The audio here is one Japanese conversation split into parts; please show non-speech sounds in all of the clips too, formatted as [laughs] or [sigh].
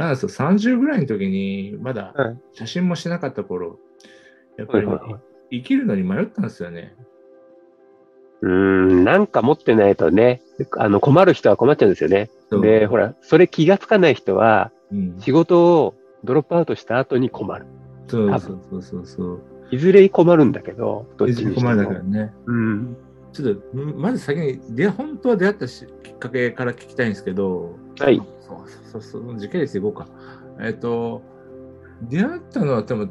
なんですよ、30ぐらいの時に、まだはい写真もしてなかった頃、やっぱり生きるのに迷ったんですよね。うーん、なんか持ってないとね、あの困る人は困っちゃうんですよね。で、ほら、それ気がつかない人は、うん、仕事をドロップアウトした後に困る。そう多そうそうそうそう。いずれ困るんだけど、どっちにしても。困るだからね。うん。ちょっと、んまず先に、で、本当は出会ったしきっかけから聞きたいんですけど、はい。そうそうそうそう、時系列でいこうか。えっ、と、出会ったのは多分、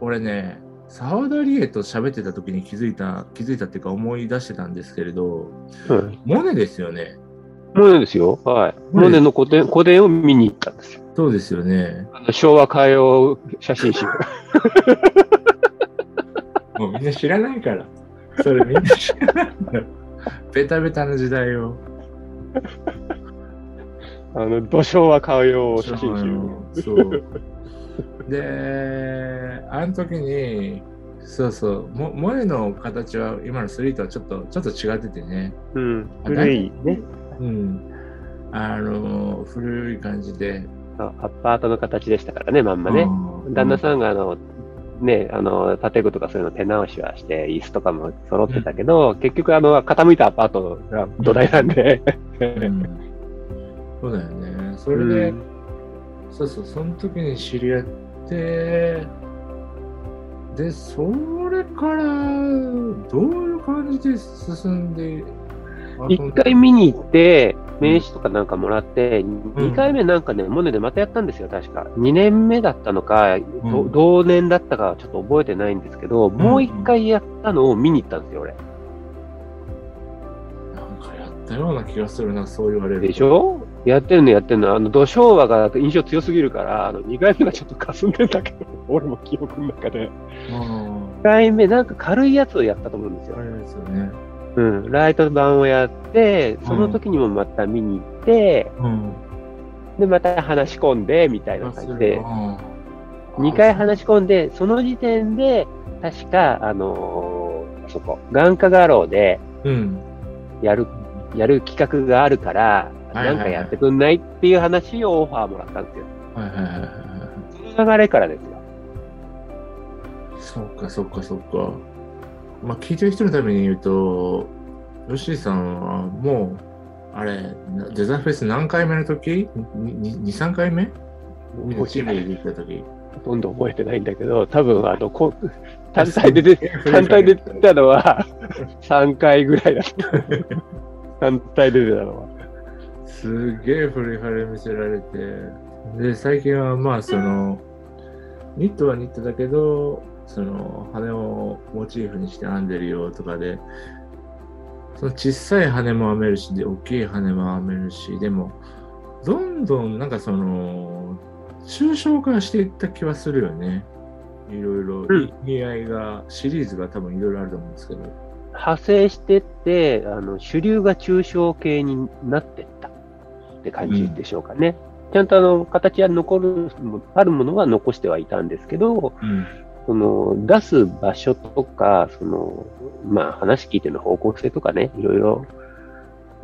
俺ね、沢田理恵と喋ってた時に気づいた、気づいたっていうか思い出してたんですけれど、うん。モネですよね。モネですよ。はい。モネの個展、個展を見に行ったんですよ。そうですよね。あの昭和歌謡写真集。もうみんな知らないから。それみんな知らないんだ。ベタベタな時代を。あの、土昭和歌謡写真集。そう。で、あの時に、そうそう、モモネの形は今の3とはちょっと、ちょっと違っててね。うん。古いね。うん。あの、古い感じで。あアパートの形でしたからね、まんまね。うん旦那さんがあの、ね、あの、建具とかそういうの手直しはして、椅子とかも揃ってたけど、結局あの、傾いたアパートが土台なんで。うんそうだよね。それで、そうそう、その時に知り合って、で、それから、どういう感じで進んで、一回見に行って、名刺とかなんかもらって、二回目なんかね、モネでまたやったんですよ、確か。二年目だったのか、どうん同年だったかはちょっと覚えてないんですけど、もう一回やったのを見に行ったんですよ、俺。なんかやったような気がするな、そう言われると。でしょ？やってんのやってんの。あの、土昭和が印象強すぎるから、あの、二回目がちょっと霞んでんだけど、[laughs] 俺も記憶の中で。うん二回目、なんか軽いやつをやったと思うんですよですよね。うん。ライト版をやって、その時にもまた見に行って、うん。で、また話し込んで、みたいな感じで、うん2回話し込んで、その時点で、確か、あのーそこ、眼科画廊でうん。やる、やる企画があるから、なんかやってくんないっていう話をオファーもらったんですよ。はいはいはいはいはい。その流れからですよ。そっかそっかそっか。まあ、聞いてる人のために言うと、ヨッシーさんはもう、あれ、なデザフェス何回目の時 ?2、3回目チームで行った時。ほとんど覚えてないんだけど、多分あの、こ [laughs] 単体で出て、[laughs] 単体で出たのは3回ぐらいだった。[laughs] 単体で出たのは。すげえ古い羽見せられて、で、最近はまあその、ニットはニットだけど、その羽をモチーフにして編んでるよとかで、その小さい羽も編めるし、で、大きい羽も編めるし、でも、どんどんなんかその、抽象化していった気はするよね。いろいろうん意味合いが、シリーズが多分いろいろあると思うんですけど。派生してって、あの、主流が抽象系になってったって感じでしょうかね。ちゃんとあの、形は残る、あるものは残してはいたんですけど、うん。その、出す場所とか、その、まあ話聞いての方向性とかね、いろいろ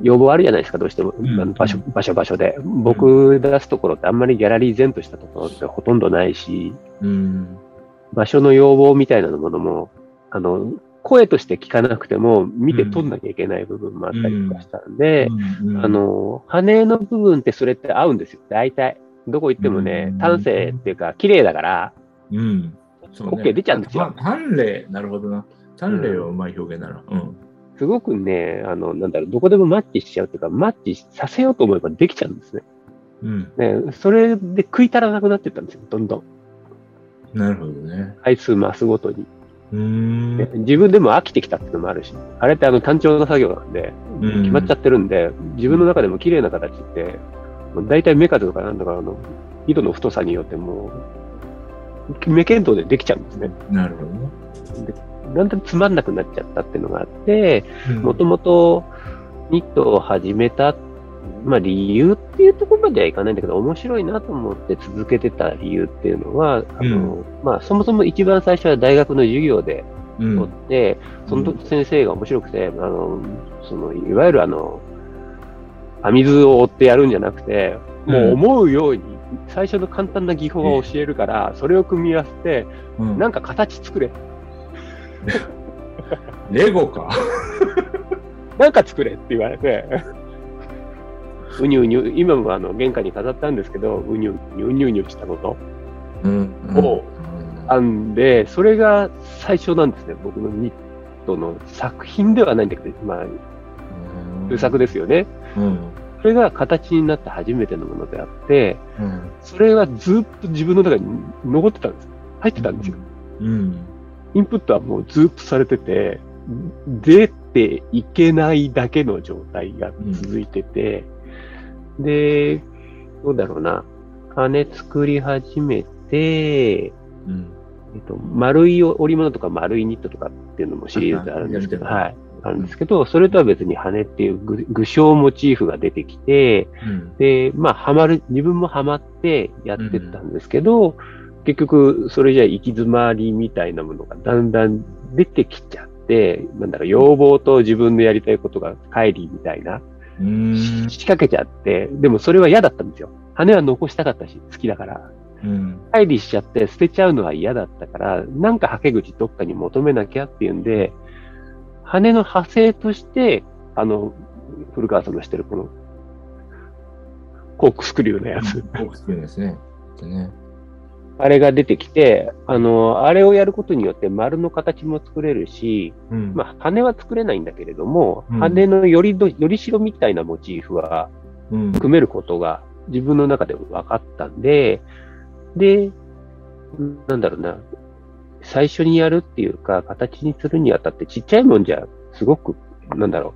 要望あるじゃないですか、どうしても。うんあの場所、場所場所で。僕出すところってあんまりギャラリー全としたところってほとんどないし、うん。場所の要望みたいなものも、あの、声として聞かなくても、見て取んなきゃいけない部分もあったりとかしたんで、うんあ、の、羽の部分ってそれって合うんですよ。大体。どこ行ってもねうん、端正っていうか、綺麗だから、うん。そうね OK 出ちゃうんですよ。ま丹麗、なるほどな。丹麗はうまい表現だな。うん。すごくね、あの、なんだろう、どこでもマッチしちゃうっていうか、マッチさせようと思えばできちゃうんですね。うん。ねそれで食い足らなくなってったんですよ、どんどん。なるほどね。回数増すごとに。自分でも飽きてきたっていうのもあるし、あれってあの単調な作業なんで、うん決まっちゃってるんで、自分の中でも綺麗な形って、大体目数とかなんとか、あの、糸の太さによってもう、目見当でできちゃうんですね。なるほどね。だんだんつまんなくなっちゃったっていうのがあって、うんもともとニットを始めた、まあ理由っていうところまではいかないんだけど、面白いなと思って続けてた理由っていうのは、あの、まあそもそも一番最初は大学の授業でうん。取って、その先生が面白くて、あの、その、いわゆるあの、編み図を追ってやるんじゃなくて、もう思うように最初の簡単な技法を教えるから、それを組み合わせて、うん。なんか形作れ。[laughs] レゴか。[laughs] なんか作れって言われて、うにゅうにゅ、今もあの玄関に飾ったんですけど、うにゅうにゅうにゅうにゅしたことうん。をあんで、それが最初なんですね、僕のニットの作品ではないんだけど、まあ、風作ですよね。うん。それが形になった初めてのものであって、うん。それはずっと自分の中に残ってたんです。入ってたんですよ。うん。インプットはもうずっとされてて、出ていけないだけの状態が続いてて、で、どうだろうな。羽作り始めて、うん。えっと、丸い織物とか丸いニットとかっていうのもシリーズあるんですけど、あはい。あるんですけど、それとは別に羽っていう具具象モチーフが出てきて、うん。で、まあ、ハマる、自分もハマってやってったんですけど、結局、それじゃ行き詰まりみたいなものがだんだん出てきちゃって、なんだろう、要望と自分のやりたいことが乖離みたいな、うん。仕掛けちゃって、でもそれは嫌だったんですよ。羽は残したかったし、好きだから。うん。乖離しちゃって捨てちゃうのは嫌だったから、なんか履け口どっかに求めなきゃっていうんで、羽の派生として、あの、古川さんのしてるこの、コークスクリューのやつ、コークスクリューですね。でね。あれが出てきて、あの、あれをやることによって丸の形も作れるし、うん。まあ、羽は作れないんだけれども、うん羽のよりど、よりしろみたいなモチーフはうん。組めることが自分の中で分かったんで、で、なんだろうな、最初にやるっていうか、形にするにあたってちっちゃいもんじゃ、すごく、なんだろ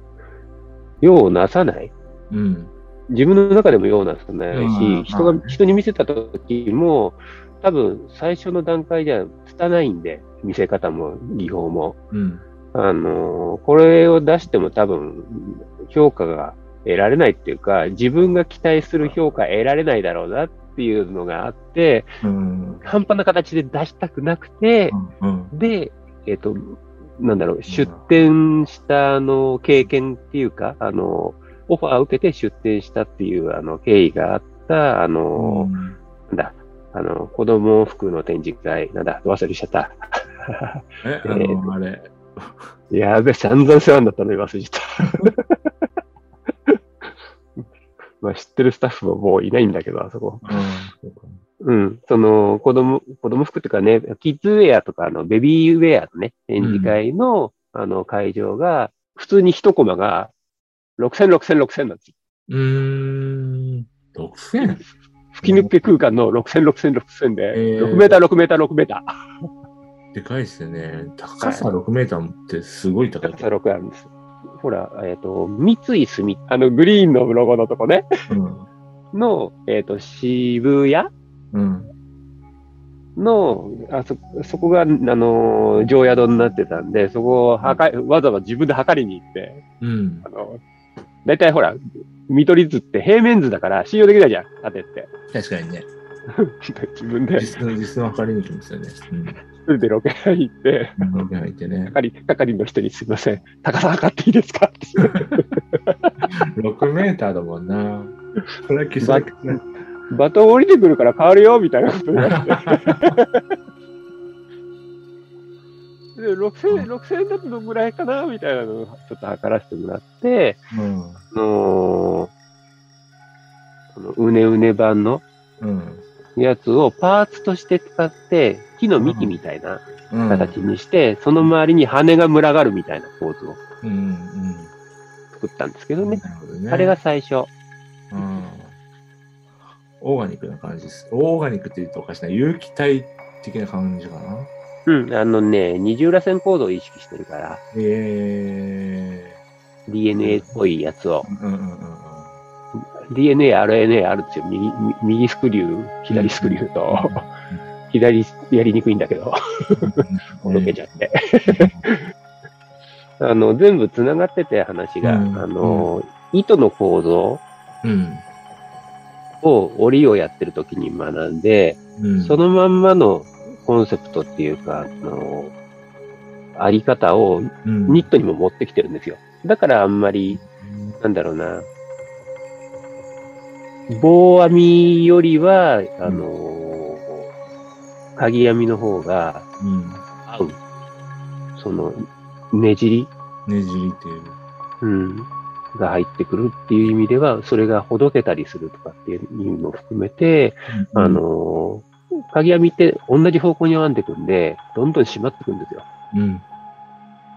う、用をなさないうん。自分の中でも用をなさないうんし、人が、人に見せた時も、多分最初の段階じゃ拙いんで、見せ方も技法も。うん。あのーこれを出しても多分、評価が得られないっていうか、自分が期待する評価得られないだろうなっていうのがあって、うん。半端な形で出したくなくて、うん。で、えっ、と、なんだろう、出店したあの経験っていうか、あの、オファーを受けて出店したっていうあの経緯があった、あの、なんだ、あの、子供服の展示会、なんだ、忘れしちゃった。え、[laughs] あの、あれ。やべ、散々世話になったのに忘れちゃった。[laughs] まあ知ってるスタッフももういないんだけど、あそこ。うん。うん。その、子供、子供服っていうかね、キッズウェアとか、あの、ベビーウェアのね、展示会の、あの、会場が、普通に一コマが、6000、6000、6000なんですよ。うーん。6000? 吹き抜け空間の6000、6000、6000で、えー6メーター、6メーター、6メータでかいっすよね。高さ6メーターってすごいー。高い高。さ6あるんですよ。ほら、えっ、と、三井住、あの、グリーンのロゴのとこね、うん。の、えっ、と、渋谷？うん。の、あそ、そこが、あの、常宿になってたんで、そこを測り、わざわざ自分で測りに行って、うんあ。の、だいたいほら、見取り図って平面図だから信用できないじゃん、縦って。確かにね。[laughs] 自分で、一実の、実の測りに行きますよね。人でロケハン行って、うん。ロケ入ってね。係、係の人にすいません、高さ測っていいですかって。[laughs] 6メーターだもんな。これは基礎バトン降りてくるから変わるよ、みたいなこと言われて。で、6000、6000だとどんぐらいかなみたいなのをちょっと測らせてもらって、うん。あのーこのうねうね版のうん。やつをパーツとして使って、木の幹みたいなうん。形にして、その周りに羽が群がるみたいなポーズをうん。うん。作ったんですけどね。なるほどね。あれが最初。うん。オーガニックな感じです。オーガニックって言うとおかしいな。有機体的な感じかな。うん。あのね、二重らせんコードを意識してるから、え DNA っぽいやつを。ー。うんうんうんうん。DNA、RNA あるんですよ。右、右スクリュー、左スクリューと、左やりにくいんだけど、ほどけちゃって。[laughs] あの、全部繋がってて話が、うんあの、糸の構造うん。を、折りをやってる時に学んで、うん。そのまんまのコンセプトっていうか、あの、あり方をうん、ニットにも持ってきてるんですよ。だからあんまり、なんだろうな、棒編みよりは、あのー、鍵編みの方がうん。合う。その、ねじり、ねじりっていう。うん、が入ってくるっていう意味では、それがほどけたりするとかっていう意味も含めて、あ、のー、鍵編みって同じ方向に編んでくんで、どんどん締まってくんですよ。うん。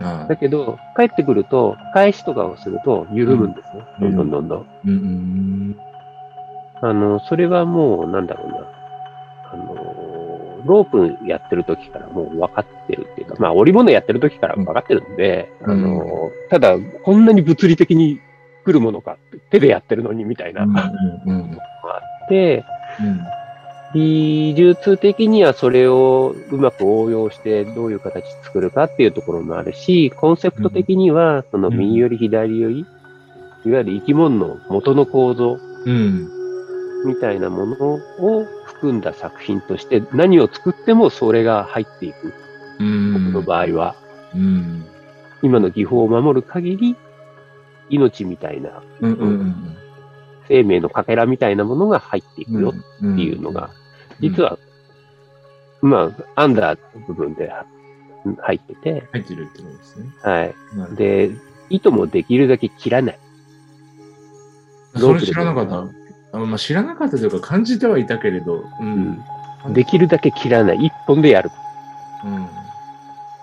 あだけど、帰ってくると、返しとかをすると緩むんですね。うんどんどんどんどん。うんうんあの、それはもう、なんだろうな。あの、ロープやってる時からもう分かってるっていうか、まあ、織物やってる時から分かってるんで、うんあの、ただ、こんなに物理的に来るものか手でやってるのにみたいな、うん。うんうんあって、うん。技術的にはそれをうまく応用してどういう形作るかっていうところもあるし、コンセプト的には、その右より左より、いわゆる生き物の元の構造うん。みたいなものを含んだ作品として何を作ってもそれが入っていく。うん。僕の場合は。うん。今の技法を守る限り、命みたいな、生命のかけらみたいなものが入っていくうん。よっていうのが、実は、まあ、アンダーの部分で入ってて、入ってるってことですね。はい。で、糸もできるだけ切らない。それ知らなかった。あまあ、知らなかったというか感じてはいたけれど。う。うんん。できるだけ切らない。一本でやる。うん。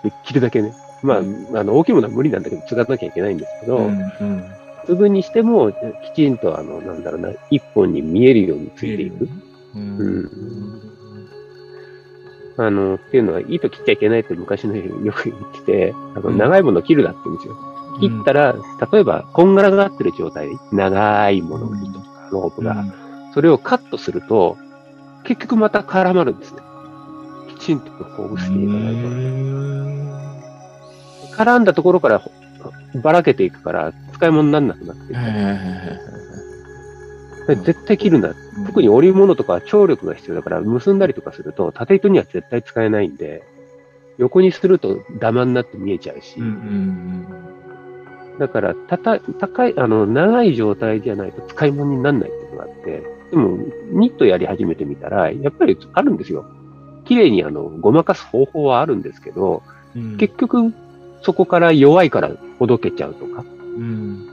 できるだけね。まあ、あの、大きいものは無理なんだけど、継がなきゃいけないんですけど、うん。うん。継ぐにしても、きちんと、あの、なんだろうな、一本に見えるようについていく。うん。うん。あの、っていうのは、糸切っちゃいけないって昔の人よく言ってて、あの、うん。長いものを切るなって言うんですよ。切ったら、例えば、こんがらがってる状態、長いもの、糸とか、ロープが、それをカットすると、結局また絡まるんですね。きちんとほぐしていかないと。絡んだところからほばらけていくから、使い物にならなくなっていく絶対切るな。特に織物とかは張力が必要だから、結んだりとかすると、縦糸には絶対使えないんで、横にするとダマになって見えちゃうしうん、うんだから、たた、高い、あの、長い状態じゃないと使い物にならないっていうのがあって、でも、ニットやり始めてみたら、やっぱりあるんですよ。綺麗にあの、ごまかす方法はあるんですけど、うん。結局、そこから弱いからほどけちゃうとか、うん。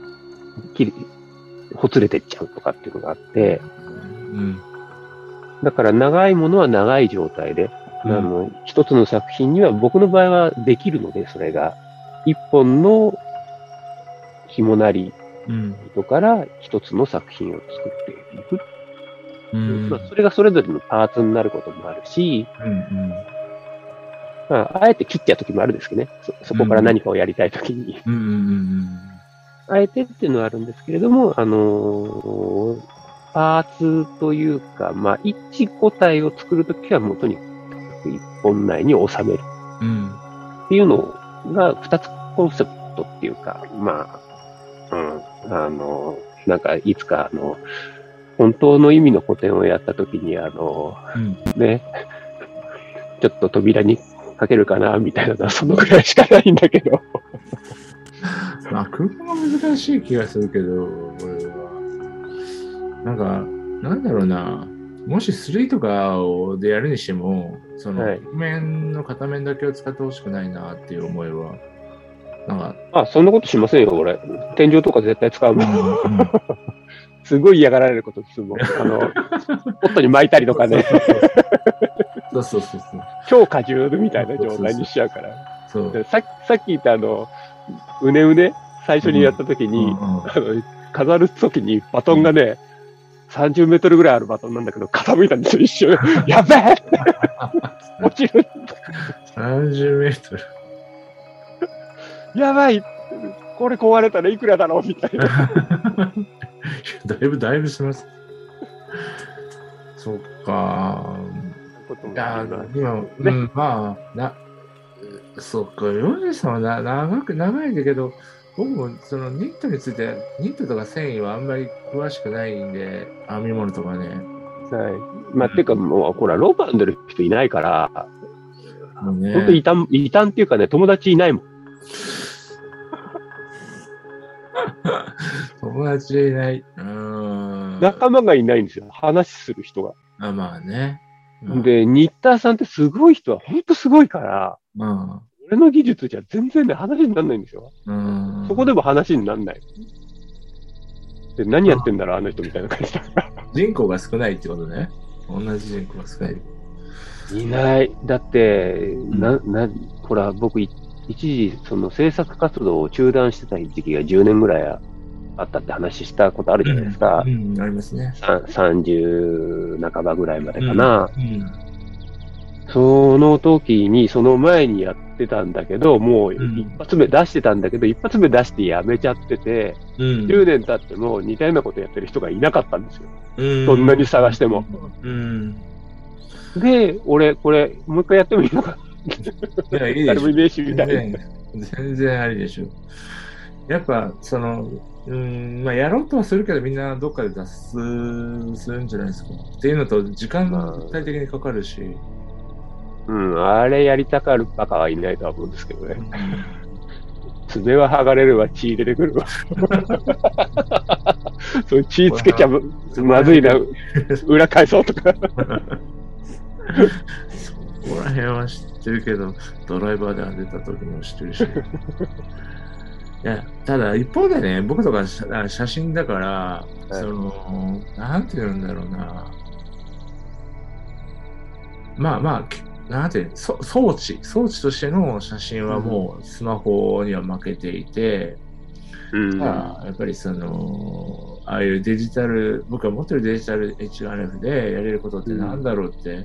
ほつれてっちゃうとかっていうのがあって、うん。だから長いものは長い状態で、うんあの、一つの作品には僕の場合はできるので、それが。一本の紐なりうん。糸から一つの作品を作っていく。うん。まあ、それがそれぞれのパーツになることもあるし、うん。まあ、あえて切っちゃう時もあるんですけどね。そそこから何かをやりたい時に。うん。うん。あえてっていうのはあるんですけれども、あのーパーツというか、まあ、一個体を作るときはもうとにかく一本内に収めるうん。っていうのが二つコンセプトっていうか、まあ、うん、あの、なんかいつかあの、本当の意味の古典をやったときに、あの、うん。ね、ちょっと扉にかけるかな、みたいなのはそのぐらいしかないんだけど。[laughs] まあ、空間が難しい気がするけど、俺は。なんか、なんだろうな。もし3とかをでやるにしても、その、はい表面の片面だけを使ってほしくないなっていう思いは、なんか、あ、そんなことしませんよ、俺。天井とか絶対使うもん。うん [laughs] すごい嫌がられることするもん。あの、ポットに巻いたりとかね、そうそうそうそう。超過重みたいな状態にしちゃうから。そう。さっき言ったあの、うねうね、最初にやった時に、飾る時にバトンがね、30メートルぐらいあるバトンなんだけど、傾いたんですよ、一瞬。[laughs] やべえ落ちる30メートル。やばいこれ壊れたらいくらだろう？みたいな。[laughs] だいぶ、だいぶします。そっか。いや今、うん、まあ、な、そっか、ヨネさんはな長く、長いんだけど、僕もそのニットについて、ニットとか繊維はあんまり詳しくないんで、編み物とかね。はい。まあ、ていうかもう、ほら、ロープ編んでる人いないから、本当異端、異端っていうかね、友達いないもん。[laughs] 友達いない。うーん。うん。仲間がいないんですよ。話する人が。あ、まあね。うん、で、新田さんってすごい人は本当すごいから、うん。俺の技術じゃ全然ね、話にならないんですよ。うん。そこでも話にならない。で、何やってんだろう、あの人みたいな感じだから。人口が少ないってことね。同じ人口が少ない。いない。だって、んな、な、ほら、僕、い一時、その制作活動を中断してた時期が10年ぐらいあったって話したことあるじゃないですかう。ん、ありますね。さ30半ばぐらいまでかな。うん。その時に、その前にやってたんだけど、もううん一発目出してたんだけど、一発目出してやめちゃってて、うん。10年経っても似たようなことやってる人がいなかったんですよ。うんそんなに探しても。うん。で、俺、これ、もう一回やってもいいのかいや、いいでしょし、みたいな。全然全然ありでしょ。やっぱ、その、うん、まあ、やろうとはするけど、みんなどっかで脱出するんじゃないですか。っていうのと、時間が具体的にかかるし。うん、あれやりたがるバカはいないとは思うんですけどね。爪は剥がれれば血出てくるわ。そう血つけちゃままずいな、裏返そうとか。そこら辺は知ってるけど、ドライバーでは出た時も知ってるし。いや、ただ一方でね、僕とか写真だから、いその、なんて言うんだろうな。まあまあ、きなんていう装置、装置としての写真はもうスマホには負けていて、うん。まあ、やっぱりその、ああいうデジタル、僕が持ってるデジタル H1F でやれることってなんだろうって、やっ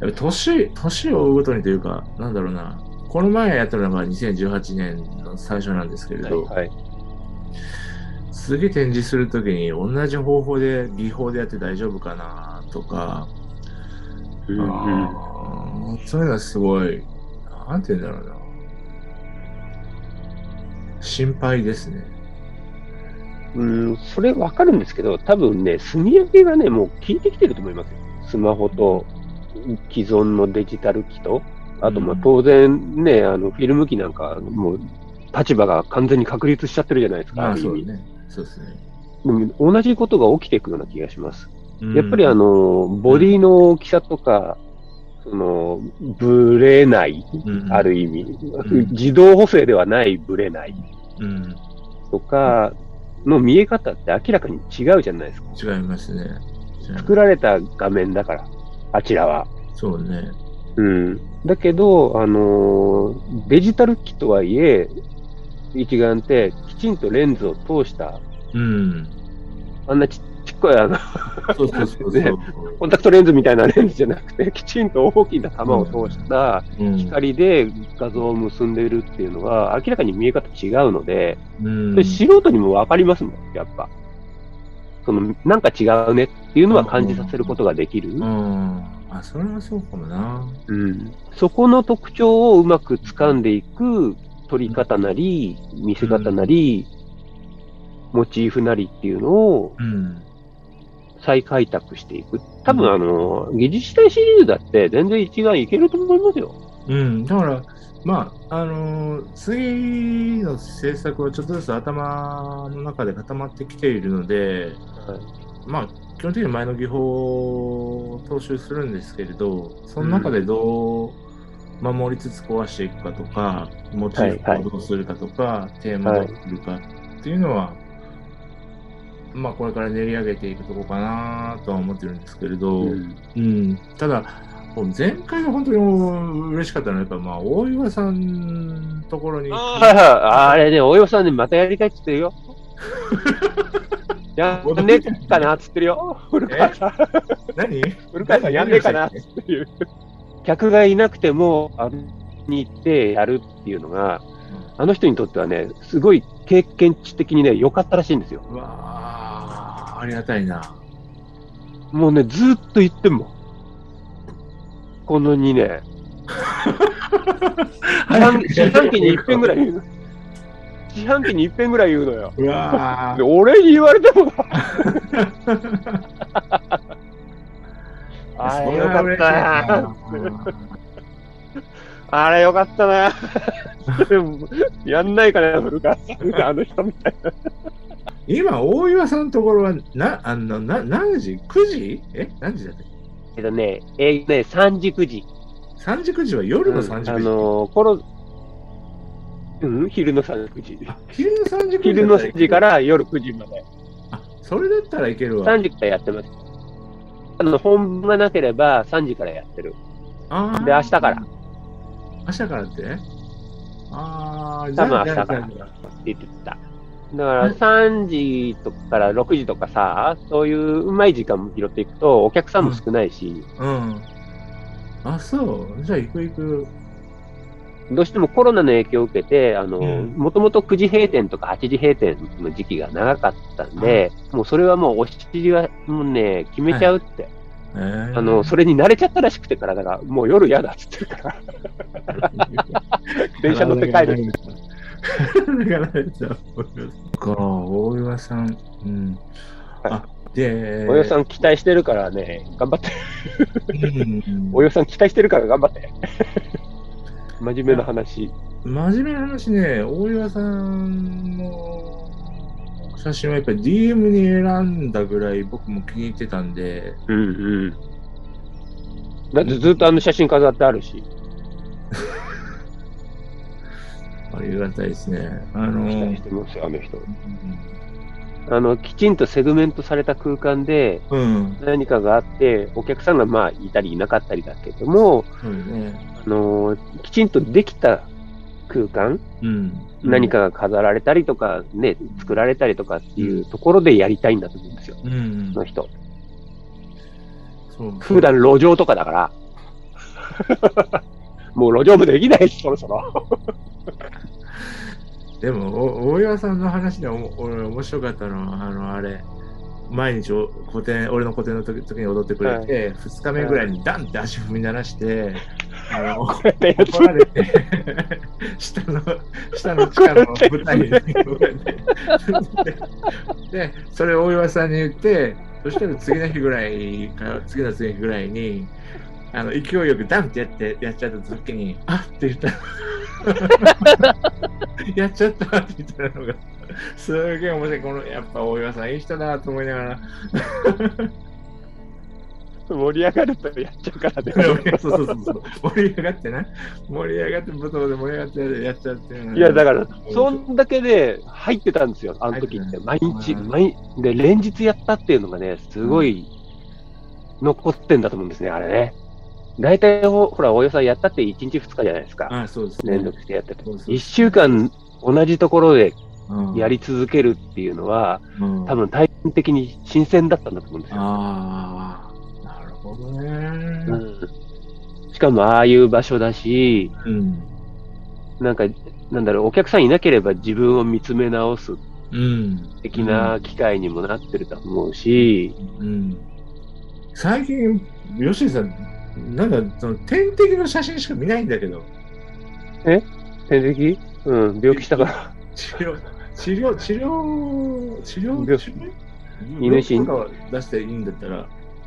ぱり年、年を追うごとにというか、なんだろうな、この前やったのが2018年の最初なんですけれど、はい。次展示するときに同じ方法で、技法でやって大丈夫かなとか、うんうんあーそういうのはすごい、なんて言うんだろうな。心配ですね。うん、それわかるんですけど、多分ね、住み分けがね、もう効いてきてると思いますよ。スマホと既存のデジタル機と、あとまあうん当然ね、あのフィルム機なんか、もう立場が完全に確立しちゃってるじゃないですか。まああそうね。そうですね。でも同じことが起きていくような気がします。うんやっぱりあ、の、ボディの大きさとか、その、ブレない、うんある意味、ん自動補正ではないブレないうん、とかの見え方って明らかに違うじゃないですか。違いますね。作られた画面だから、あちらは。そうね。うん。だけど、あのーデジタル機とはいえ、一眼ってきちんとレンズを通した、うん。あんなちちっこいあの、そうそうそうそう。ねコンタクトレンズみたいなレンズじゃなくて、きちんと大きな玉を通したうん光で画像を結んでるっていうのは、明らかに見え方違うので、うんそれ素人にもわかりますもん、やっぱ。その、なんか違うねっていうのは感じさせることができる。うん。あ、それはそうかもな。うん。そこの特徴をうまく掴んでいく撮り方なり、見せ方なり、モチーフなりっていうのをうん。再開拓していく。多分うんあの、技術体シリーズだって全然一眼いけると思いますよ。うん。だから、まあ、あのー次の制作はちょっとずつ頭の中で固まってきているので、まあ、基本的に前の技法を踏襲するんですけれど、その中でどう守りつつ壊していくかとか、モチーフをどうするかとか、テーマをどうするかっていうのは、まあ、これから練り上げていくとこかなとは思ってるんですけれど、うんうん、ただ、前回の本当に嬉しかったのは、やっぱまあ、大岩さんのところに、はいはい。あれね、大岩さんね、またやりたいって言ってるよ。[laughs] やんねえかなっつってるよ。古川さん。何？古川さんやんねえかなっつっていう。客がいなくても、あに行ってやるっていうのが、あの人にとってはね、すごい経験値的にね、良かったらしいんですよ。うわあ、ありがたいな。もうね、ずーっと言ってんもん。この2年。四半期に一遍ぐらい言うの。四半期に一遍ぐらい言うのよ。う俺に言われても [laughs] な。あれよかったな。あれよかったな。[laughs] やんないかな、古川さん。あの人みたいな。今、大岩さんのところは、な、あの、な、何時 ?9 時？え？何時だったっけどね、えー、ね、3時、9時。3時、9時は夜の3時、うん、あのー、この、うん、昼の3時、9時。昼の3時、9時昼の3時から夜9時まで。あ、それだったらいけるわ。3時からやってます。あの、本番がなければ3時からやってる。あで、明日から。明日からって？ああ、多分明日からって言ってた。だから3時とかから6時とかさ、そういううまい時間も拾っていくと、お客さんも少ないし。うん。うん、あ、そう。じゃあ行く行く。どうしてもコロナの影響を受けて、あの、もともと9時閉店とか8時閉店の時期が長かったんで、もうそれはもうお尻はもうね、決めちゃうって。はいあの、それに慣れちゃったらしくてから、だから、もう夜嫌だっつってるから。[laughs] 電車乗って帰る。だから、じゃあ、大岩さん、うん。あ、で、大岩さん期待してるからね、頑張って。大岩さん期待してるから頑張って。真面目な話。真面目な話ね、大岩さんの写真はやっぱり DM に選んだぐらい僕も気に入ってたんで。うんうん。だってずっとあの写真飾ってあるし。[laughs] ありがたいですね。あの期待してますよ、あの人。うんあのきちんとセグメントされた空間で何かがあって、うん、お客さんがまあいたりいなかったりだけども、うんね、あのきちんとできた空間、うん、何かが飾られたりとか、ね、作られたりとかっていうところでやりたいんだと思うんですよ、うん、の人。そう。普段路上とかだから、[laughs] もう路上もできないし、そろそろ。でも、大岩さんの話で俺面白かったのは、あの、あれ、毎日古典、俺の古典の時時に踊ってくれて、はい、2日目ぐらいにダンって足踏み鳴らして、あの、怒られて、下の、下の地下の舞台にで、それを大岩さんに言って、そしたら次の日ぐらい次の次の日ぐらいに、あの勢いよくダンってやってやっちゃった時に、あって言った。[laughs] やっちゃったって言ったのが、すげえ面白い。このやっぱ大岩さんいい人だと思いながら。盛り上がるとやっちゃうからね。[laughs] そうそうそうそう。盛り上がってな。盛り上がって、舞踏で盛り上がってやっちゃうっていう。いや、だから、そんだけで入ってたんですよ、あの時って。毎日、毎で、連日やったっていうのがね、すごい残ってんだと思うんですね、あれね。大体ほら、およそやったって1日2日じゃないですか。あそうですね。連続してやってて。1週間同じところでやり続けるっていうのは、うん、多分体験的に新鮮だったんだと思うんですよ。ああ、ほどね、うん。しかも、ああいう場所だし、うん、なんか、なんだろう、お客さんいなければ自分を見つめ直す的な機会にもなってると思うし、うん、最近、吉井さん、なんか、その点滴の写真しか見ないんだけど。え？点滴うん、病気したから。治療、治療、治療、治療、犬死ん出していいんだったら。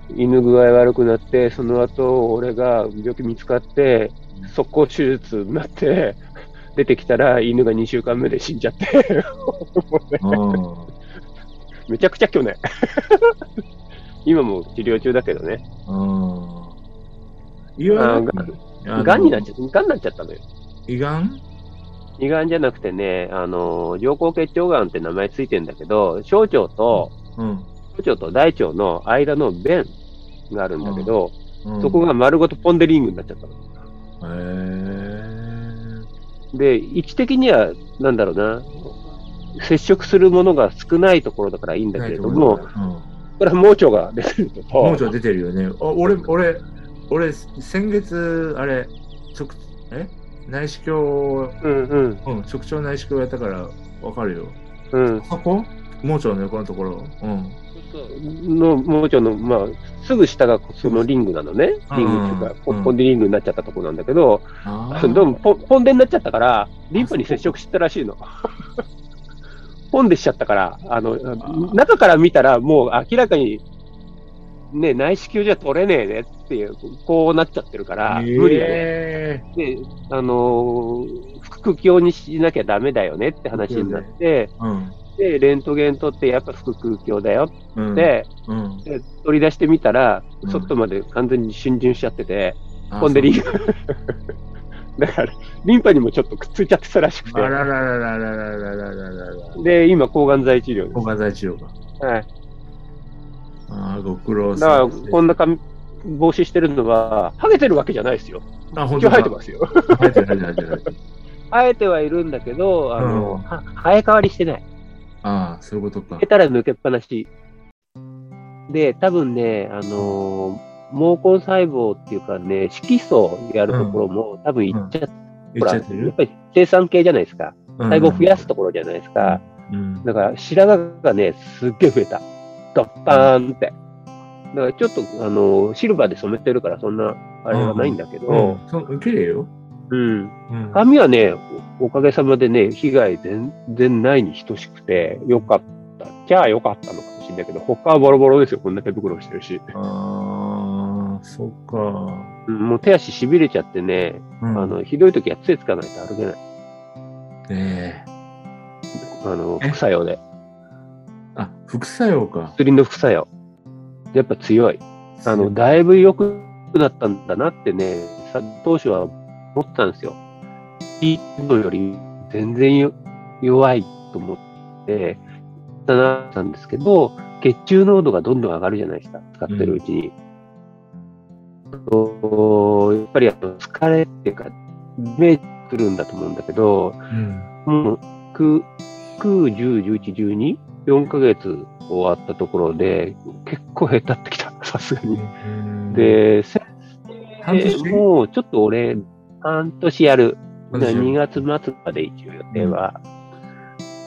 犬具合悪くなって、その後、俺が病気見つかって、速攻手術になって、[laughs] 出てきたら犬が2週間目で死んじゃって。[laughs] めちゃくちゃ去年。[laughs] 今も治療中だけどね。胃はがんになっちゃった、がんになっちゃったのよ。胃がん？胃がんじゃなくてね、あの、上行結腸がんって名前ついてるんだけど、小腸と、うん、小腸と大腸の間の便があるんだけど、うん、そこが丸ごとポンデリングになっちゃったの。へで、位置的には、なんだろうな、接触するものが少ないところだからいいんだけれども、うん、これは盲腸が出てると。盲腸出てるよね。あ俺、俺、俺、先月、あれ、直、え？内視鏡、うんうん。うん、直腸内視鏡やったからわかるよ。うん。そこ盲腸の横のところ？うん。の盲腸の、まあ、すぐ下がそのリングなのね。リングっていうか、ポンデリングになっちゃったところなんだけど、どうもポポンデになっちゃったから、リンパに接触してたらしいの。ポンデしちゃったから、あの、中から見たらもう明らかにね、内視鏡じゃ取れねえねっていう、こうなっちゃってるから、無理だね。で、あのー、腹腔にしなきゃダメだよねって話になって、うん、で、レントゲン取って、やっぱ腹腔鏡だようん、って、うん、で取り出してみたらう、ん外まで完全に浸潤しちゃってて、あほんでリンそう [laughs] だから、リンパにもちょっとくっついちゃってたらしくてあ、ららららららららららら。で、今、抗がん剤治療で抗がん剤治療か。す。はい。ああ、ご苦労だから、さん。こんな髪、帽子してるのは、ハゲてるわけじゃないですよ。あ、本当だ生えてますよ。生えてる、生えてる、生えてる。[laughs] 生えてはいるんだけど、あの、うんは生え変わりしてない。ああ、そういうことか抜け。たら抜けっぱなし。で、多分ね、あのー毛根細胞っていうかね、色素やるところも、多分いっちゃっほら、や言っぱり生産系じゃないですか。細胞増やすとこころじゃないですか。うん。だから白髪がね、すっげえ増えた。ドッパーンって。だからちょっと、あの、シルバーで染めてるからそんな、あれはないんだけど、うん。そう、綺麗よ。うん。うん。髪はね、おおかげさまでね、被害全然ないに等しくて、よかった。じゃあよかったのかもしれないけど、他はボロボロですよ。こんな手袋してるし。ああ、そっか。うんもう手足痺れちゃってね、うんあの、ひどい時は杖つかないと歩けない。ええあの、え？副作用で。あ、副作用か。薬の副作用。やっぱ強い。あの、だいぶ良くなったんだなってね、さ当初は思ってたんですよ。いいのより全然よ弱いと思って、だなったんですけど、血中濃度がどんどん上がるじゃないですか、使ってるうちに。とやっぱりあの疲れっていうか、イメージするんだと思うんだけど、うん。もう、9、9、10、11、12、4ヶ月終わったところで、結構下手ってきた、さすがに。うん、で、先生もうちょっと俺、半年やる。半年やる2月末まで一応予定は。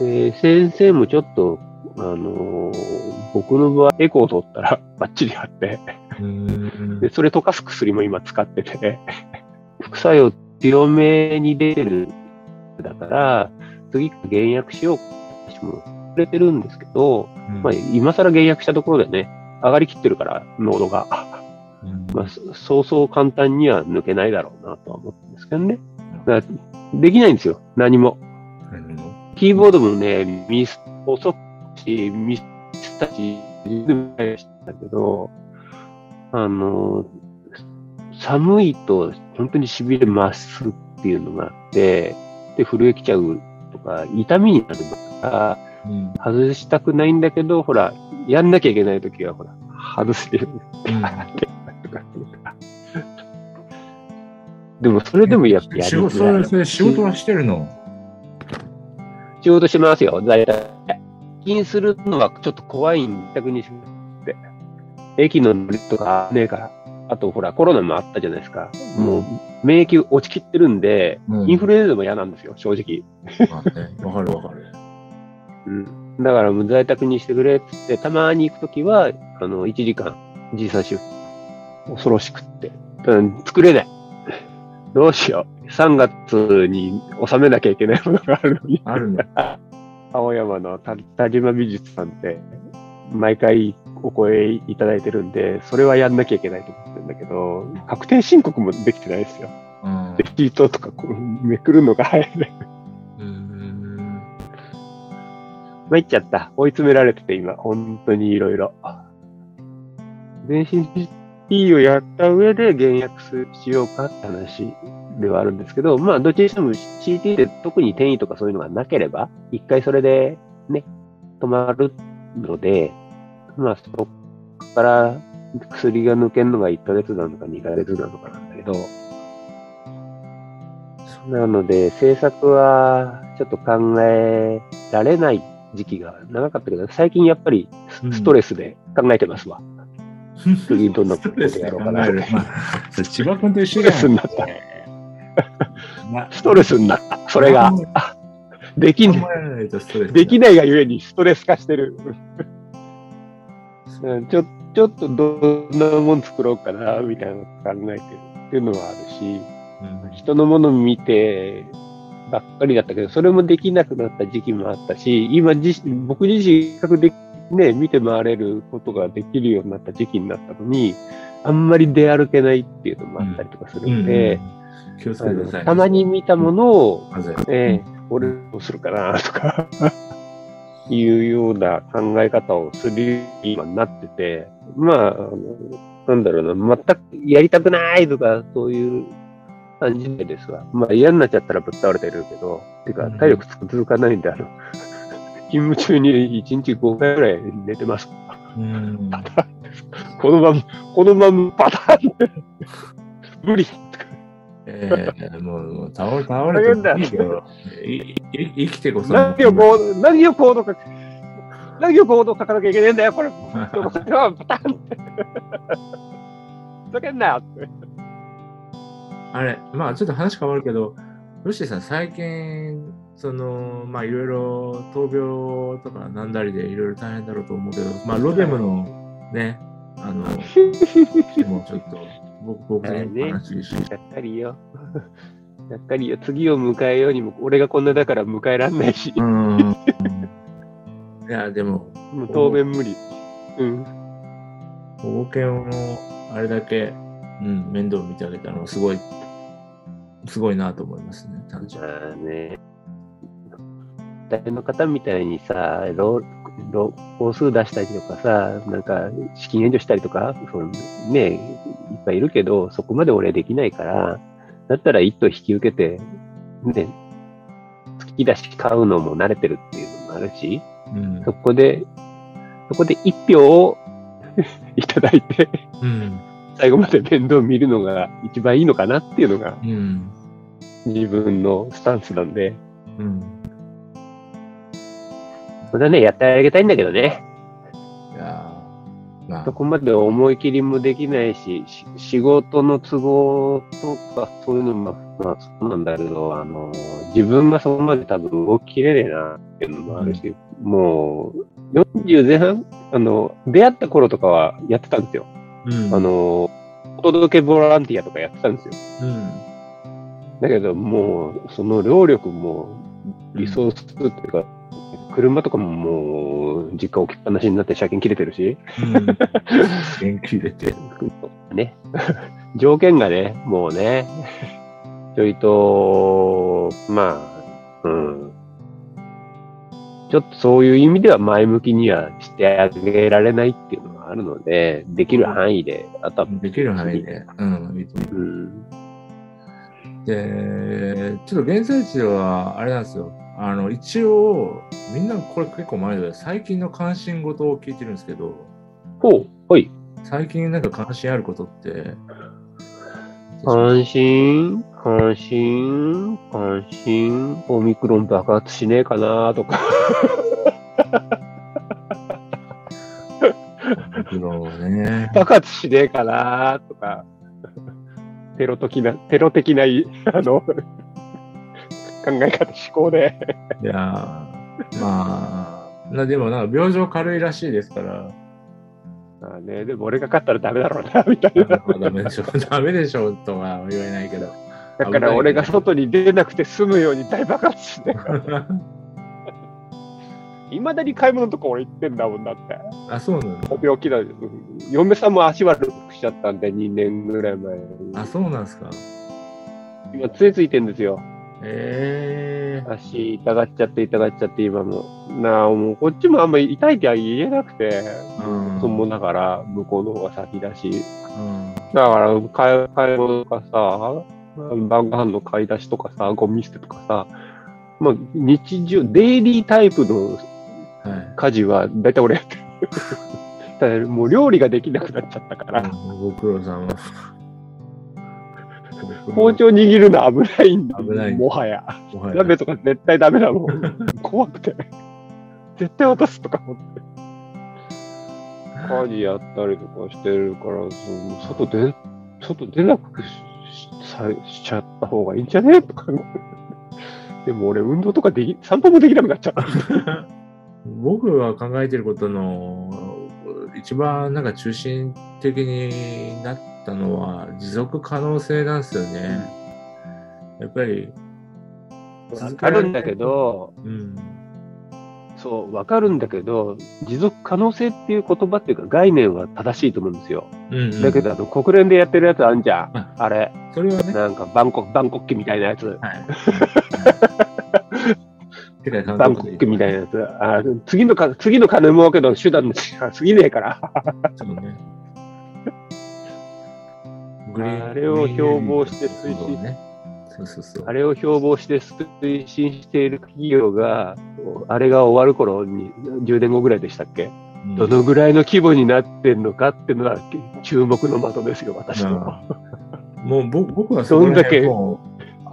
で、先生もちょっと、あのー僕の場合、エコーを取ったら [laughs] バッチリあって、うんで、それ溶かす薬も今使ってて、副作用強めに出てる。だから、次減薬しよう私も触れてるんですけど、まあ、今更減薬したところでね、上がりきってるから、濃度が。うん。まあ、そそうそう簡単には抜けないだろうなとは思ってるんですけどね。だからできないんですよ、何も。キーボードもね、ミス、遅くし、ミスったし、でもないしたけど、あの、寒いと本当に痺れますっていうのがあって、で、震えきちゃうとか、痛みになるから、うん。外したくないんだけど、ほら、やんなきゃいけないときは、ほら、外してる。[laughs] でも、それでもやっぱや仕りづらい仕事はしてるの？仕事しますよ、在宅。出勤するのはちょっと怖いんだ、逆にしって。駅の乗りとかねえから。あと、ほら、コロナもあったじゃないですか。もう、免疫落ちきってるんで、うんインフルエンザも嫌なんですよ、正直。まあねわかるわかる。うん。だから、もう在宅にしてくれって、たまに行くときは、あの、1時間、時差出勤。恐ろしくって。うん、作れない。どうしよう。3月に収めなきゃいけないものがあるのに。あるんだ。[laughs] 青山のた田島美術さんって、毎回お声いただいてるんで、それはやんなきゃいけないと思ってるんだけど、確定申告もできてないですよ。うんレシートとかこうめくるのが早いね。うん参っちゃった。追い詰められてて今、本当にいろいろ。全身 CT をやった上で減薬しようかって話ではあるんですけど、まあ、どっちにしても CT で特に転移とかそういうのがなければ、一回それでね、止まるので、まあ、そこから薬が抜けるのが1ヶ月なのか2ヶ月なのかなんだけど、なので、政策はちょっと考えられない時期が長かったけど、最近やっぱりストレスで考えてますわ。次どんなことやろうかな。まあ千葉君と一緒ストレスだよになった。まストレスになった。それが。できないできないがゆえにストレス化してる。うんちょちょっとどんなもん作ろうかな、みたいなの考えてるっていうのはあるし、うん人のもの見てばっかりだったけど、それもできなくなった時期もあったし、今自身、僕自身、比較的ね、見て回れることができるようになった時期になったのに、あんまり出歩けないっていうのもあったりとかするんで。たまに見たものを、風ええ俺どうするかなとか、[laughs] いうような考え方をするように今なってて、まあ、あのなんだろうな、全くやりたくないとか、そういう感じですわ。まあ嫌になっちゃったらぶっ倒れてるけど、てか体力続かないんで、あの、勤務中に1日5回ぐらい寝てます。うん。[laughs] このまま、このままパターン無理ええもう、もう倒れ、倒れてもいいよ。いい生きてこそ。何をこう、何をコードか、何をコード書かなきゃいけないんだよ、これ。[laughs] パターンって。ふざけんなよって。あれ、まあちょっと話変わるけど、ロッシーさん、最近、その、まあいろいろ闘病とかなんだりでいろいろ大変だろうと思うけど、まあロデムのね、あの、[laughs] もうちょっと、僕、僕に話しやったりよ。[laughs] やったりよ。次を迎えようにも、俺がこんなだから迎えらんないし。うん。[laughs] いや、でも、もう当面無理。うん。保護犬をあれだけ、うん、面倒見てあげたのはすごい、すごいなと思いますね、単純に。まあね。誰の方みたいにさ、ロロ本数出したりとかさ、なんか資金援助したりとか、そのね、いっぱいいるけど、そこまで俺できないから、だったら一頭引き受けて、ね、好きだし買うのも慣れてるっていうのもあるし、うんそこで、そこで一票を [laughs] いただいて、うん。最後まで面倒見るのが一番いいのかなっていうのがうん。自分のスタンスなんで、うん。それはね、やってあげたいんだけどね。いやーまあそ、こまで思い切りもできないし、し仕事の都合とか、そういうのも、まあ、そうなんだけど、あの、自分がそこまで多分動ききれねえなっていうのもあるし、もう、40前半、あの、出会った頃とかはやってたんですよ。うん。あ、の、お届けボランティアとかやってたんですよ。うん。だけど、もう、その労力も、リソースっていうか、車とかももう、実家置きっぱなしになって車検切れてるし、うん。元気出て。ね。条件がね、もうね、ちょいと、まあ、うん。ちょっとそういう意味では前向きにはしてあげられないっていうのがあるので、できる範囲で、あとは、できる範囲で。うん。ううん。で、ちょっと現在地では、あれなんですよ。あの、一応、みんなこれ結構前で、最近の関心事を聞いてるんですけど、ほう、はい。最近なんか関心あることって、関心、関心、関心、オミクロン爆発しねえかなとか。ね。爆発しねえかなとか。テロ的な、テロ的な、あの、考え方、思考で。いやー、まあ、なでもなんか病状軽いらしいですから、まあね、でも俺が勝ったらダメだろうな、みたいな。ダメでしょ、ダメでしょとは言えないけど。だから俺が外に出なくて済むように大爆発して。[laughs] いまだに買い物とか俺行ってんだもんだって。あ、そうなんだ。病気だよ。嫁さんも足悪くしちゃったんで、2年ぐらい前に。あ、そうなんですか。今、杖ついてんですよ。ええ足痛がっちゃって痛がっちゃって今も。なあ、もうこっちもあんまり痛いっては言えなくて、うんそもだから向こうの方が先だし。うん。だから買い、買い物とかさ、晩ご飯の買い出しとかさ、ゴミ捨てとかさ、まあ日常、デイリータイプのはい。家事は大体俺やってる。[laughs] ただもう料理ができなくなっちゃったから、ご苦労さんは。[laughs] 包丁握るの危ないんだ。危ないもはや。もはや鍋とか絶対ダメだもん。[laughs] 怖くて。絶対渡すとか思って。家事やったりとかしてるから、その外出、外出なくしさしちゃった方がいいんじゃね？とか。でも俺運動とかでき、散歩もできなくなっちゃった。[laughs] 僕が考えてることの一番なんか中心的になったのは持続可能性なんですよね。やっぱり、わかるんだけど、うん。そう、わかるんだけど、持続可能性っていう言葉っていうか概念は正しいと思うんですよ。うんうんだけど、あの、国連でやってるやつあんじゃん。ああれ。それはね、なんか、バンコク、バンコク機みたいなやつ。[laughs] バンコクみたいなやつ。あ次のか、次の金儲けの手段の過ぎねえから。そうね。あれを標榜して推進ね。そうそうそう。あれを標榜して推進している企業が、あれが終わる頃に、10年後ぐらいでしたっけ、うんどのぐらいの規模になってんのかっていうのは注目の的ですよ、私の。もう僕僕はそんだけ辺も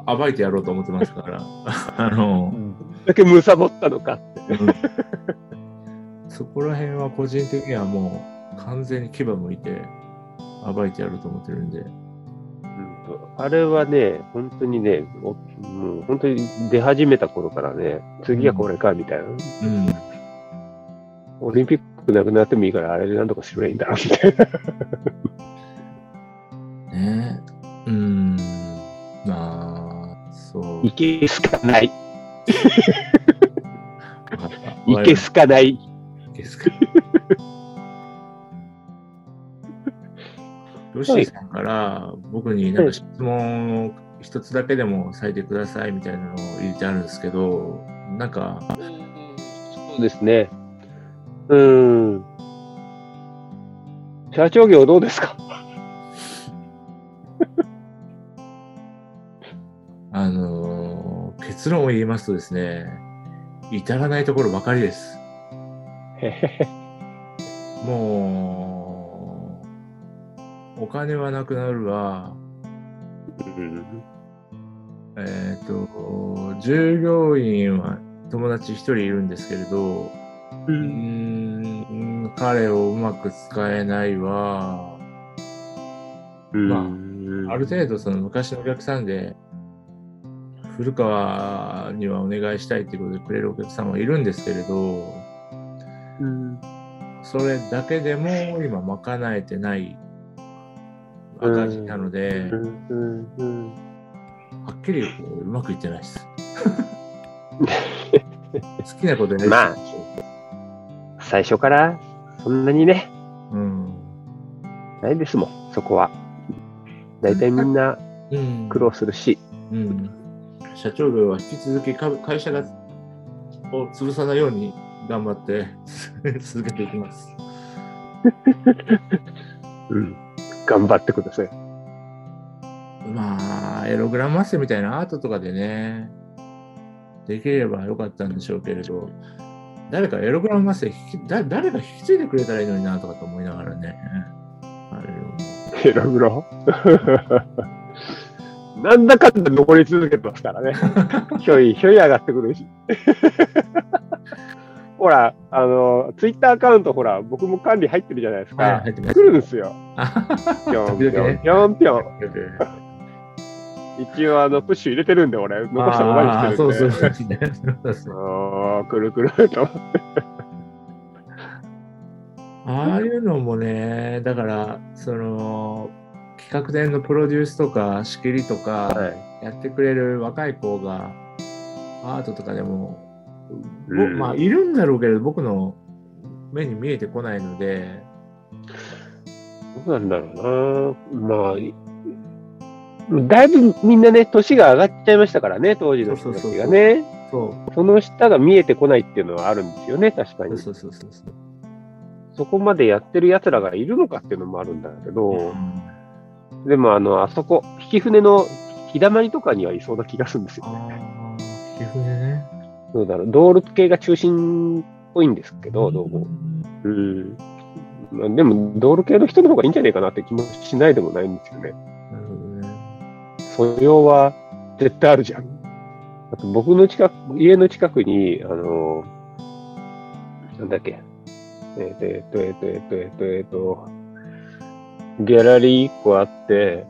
う暴いてやろうと思ってますから。[laughs] あの、だけ貪ったのかって。うんそこら辺は個人的にはもう完全に牙向いて暴いてやろうと思ってるんで。あれはね、本当にね、おもう本当に出始めた頃からね、次はこれかみたいな。うん。オリンピックなくなってもいいから、あれでなんとかすればいいんだろうみたいな。[laughs] ねうん。まあ、そう。いけすかない。[laughs] いけすかない。いけすか。ヨッシーさんから僕になんか質問を一つだけでもされてくださいみたいなのを入れてあるんですけど、なんか、そうですね。うーん。社長業どうですか？[laughs] あのー結論を言いますとですね、至らないところばかりです。もう、お金はなくなるわ、うん。えっ、と、従業員は友達一人いるんですけれど、うーん、彼をうまく使えないわ、まあある程度その昔のお客さんで、古川にはお願いしたいっていうことでくれるお客さんはいるんですけれど、うん。それだけでも今賄えてない赤字なので、うんうんうんはっきり言うとうまくいってないです。[laughs] 好きなことやりまあ最初からそんなにね、うん。ないですもん、そこは。大体みんなうん。苦労するし。うん。社長業は引き続きか会社がを潰さないように頑張って [laughs] 続けていきます。うん。頑張ってください。まあ、エログラムマッセみたいなアートとかでね、できればよかったんでしょうけれど、誰かエログラムマッセ引きだ誰か引き継いでくれたらいいのになとかと思いながらね。あれヘログロ。[laughs] なんだかんだ残り続けてますからね。ひょいひょい上がってくるし。ほら、あの、ツイッターアカウント、ほら、僕も管理入ってるじゃないですか。はい入ってます来るんですよ。あぴょんぴょんぴょんぴょん。一応、あの、プッシュ入れてるんで、俺、残したままにしてるんで。そうそうそうね。そうくるくると。ああいうのもね、だから、その、企画展のプロデュースとか仕切りとかはい。やってくれる若い子がアートとかでも、ぼうんまあいるんだろうけど僕の目に見えてこないので、どうなんだろうな。まあい、だいぶみんなね、年が上がっちゃいましたからね、当時の人たちがね。そうその下が見えてこないっていうのはあるんですよね、確かに。そうそうそうそう。そこまでやってる奴らがいるのかっていうのもあるんだけど、うんでもあの、あそこ、引き船の日だまりとかにはいそうな気がするんですよ。ああ、皮膚でね。どうだろう、ドール系が中心っぽいんですけど、どうも。うん。まあ、でも、ドール系の人の方がいいんじゃないかなって気もしないでもないんですよね。なるほどね。素養は絶対あるじゃん。あと僕の近く、家の近くに、あの、なんだっけ。えっ、と、えっ、と、えっ、と、えっ、と、えっ、と、えっ、と、ギャラリー1個あって、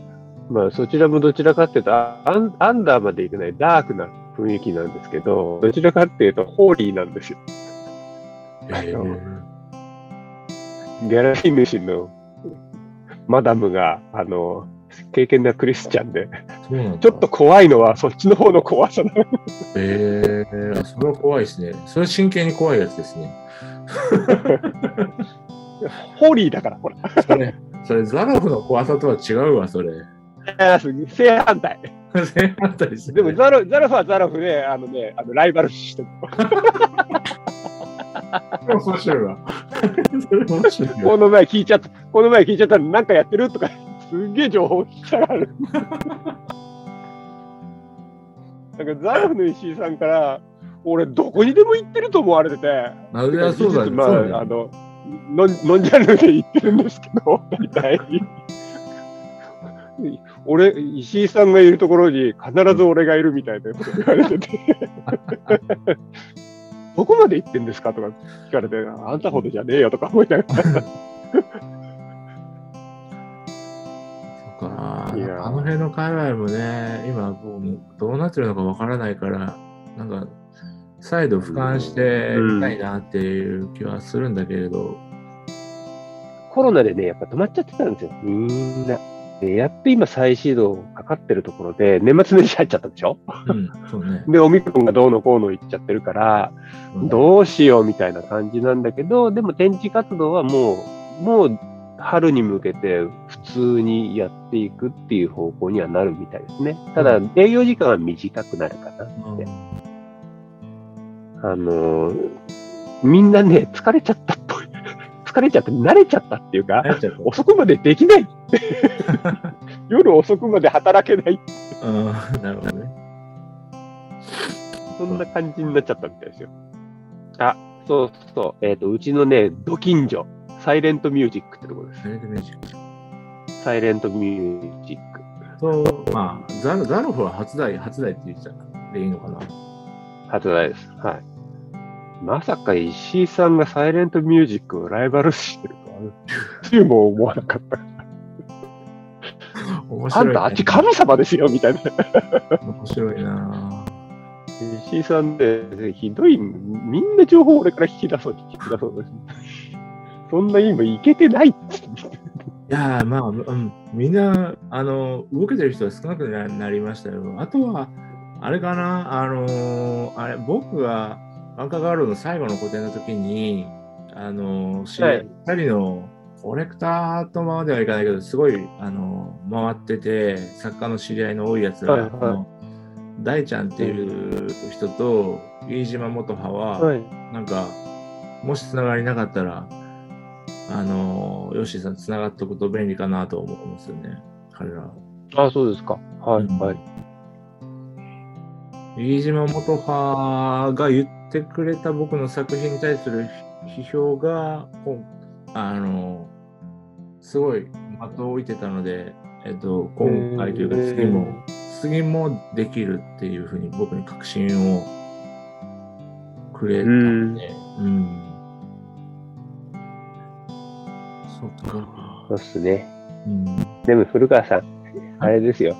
まあそちらもどちらかっていうと、アンアンダーまでいけないダークな雰囲気なんですけど、どちらかっていうと、ホーリーなんですよ。えーギャラリー主のマダムが、あの、経験なクリスチャンで、ちょっと怖いのはそっちの方の怖さなの。えー、あそれは怖いですね。それは真剣に怖いやつですね。[laughs] ホーリーだから、ほら。それ、それザラフの怖さとは違うわ、それ。正反対。正反対ですね。でもザロザロフはザロフで、あのね、あのライバル視してる。面白いわ。それ面白いわ。この前聞いちゃった、この前聞いちゃったらなんかやってるとか、すんげえ情報聞きたがる。なんかザロフの石井さんから、俺どこにでも行ってると思われてて、あ、いや、そうだね。まあ、あの、ノンノンジャンルで言ってるんですけど、大体。俺、石井さんがいるところに必ず俺がいるみたいなこと言われてて。[laughs] どこまで行ってんですか？とか聞かれて、あんたほどじゃねえよとか思いながら。そっかいやあの辺の界隈もね、今もうどうなってるのかわからないから、なんか、再度俯瞰してみたいなっていう気はするんだけれど、コロナでね、やっぱ止まっちゃってたんですよ、みんな。でやっと今再始動かかってるところで、年末年始入っちゃったでしょ？うん、そうね。で、オミクロンがどうのこうの言っちゃってるから、どうしようみたいな感じなんだけど、でも展示活動はもう、もう春に向けて普通にやっていくっていう方向にはなるみたいですね。ただう、営業時間は短くなるかなうんって。あのーみんなね、疲れちゃったっぽい。疲れちゃって慣れちゃったっていうか、遅くまでできない。[laughs] 夜遅くまで働けない。うん、なるほどね。そんな感じになっちゃったみたいですよ。あ、そうそう。えっ、と、うちのね、ド近所、サイレントミュージックってところです。サイレントミュージックサイレントミュージック。と、まあ、ザルザルフは初代、初代って言ってたでいいのかな。発売です。はい。まさか石井さんがサイレントミュージックをライバル視してるとは、つゆも思わなかった。面白い、ね。あんたあっち神様ですよ、みたいな。面白いな石井さんね、ひどい、みんな情報を俺から引き出そう、引き出そうです。そんな今いけてないっつって。いやーまあ、うん、みんな、あの、動けてる人は少なくななりましたよ。あとは、あれかな、あのーあれ、僕が、バンカーガールの最後の個展の時に、あのー、知り合いのコレクターとまではいかないけど、すごい、あのー回ってて、作家の知り合いの多いやつら、はいはいあの大ちゃんっていう人と、飯島元葉は、はい。なんか、もしつながりなかったら、あの、ヨッシーさんつながっておくと便利かなと思うんですよね、彼ら。あ、そうですか。はい、うんはい。飯島元葉が言ってくれた僕の作品に対する批評が、あの、すごい的を置いてたので、えっと、今回というか次も、次もできるっていうふうに僕に確信をくれたんで、うん。そっか。そうっすね。うん。でも古川さん、あれですよ。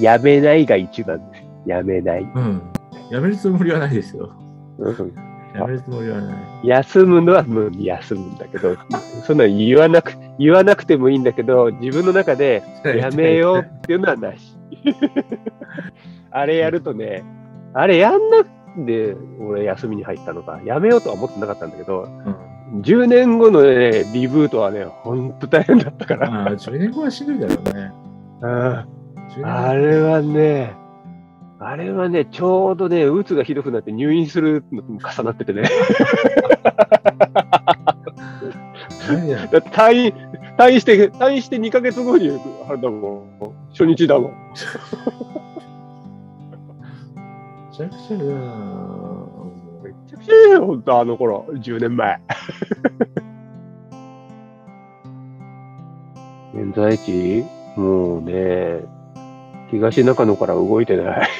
やめないが一番です。やめない。うん。やめるつもりはないですよ。うんやめるつもりはない。休むのはもう休むんだけど、そんなの言わなく、言わなくてもいいんだけど、自分の中で [laughs] やめようっていうのはなし。[laughs] あれやるとね、あれやんなくて、俺休みに入ったのか、やめようとは思ってなかったんだけど、うん。10年後のね、リブートはね、ほんと大変だったから。まあ、10年後はしんどいだろうね。[laughs] うん10年後あれはね、あれはね、ちょうどね、うつがひどくなって入院するのと重なっててね。[laughs] 退院、退院して、退院して2ヶ月後に、あれだもん、初日だもん。めちゃくちゃだなめちゃくちゃよ、ほんと、あの頃、10年前。現在地もうね、東中野から動いてない。[laughs]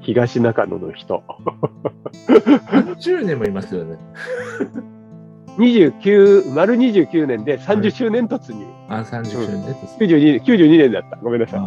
東中野の人。30年もいますよね。29、丸29年で30周年突入。あ、30周年です。92, 92年だった。ごめんなさい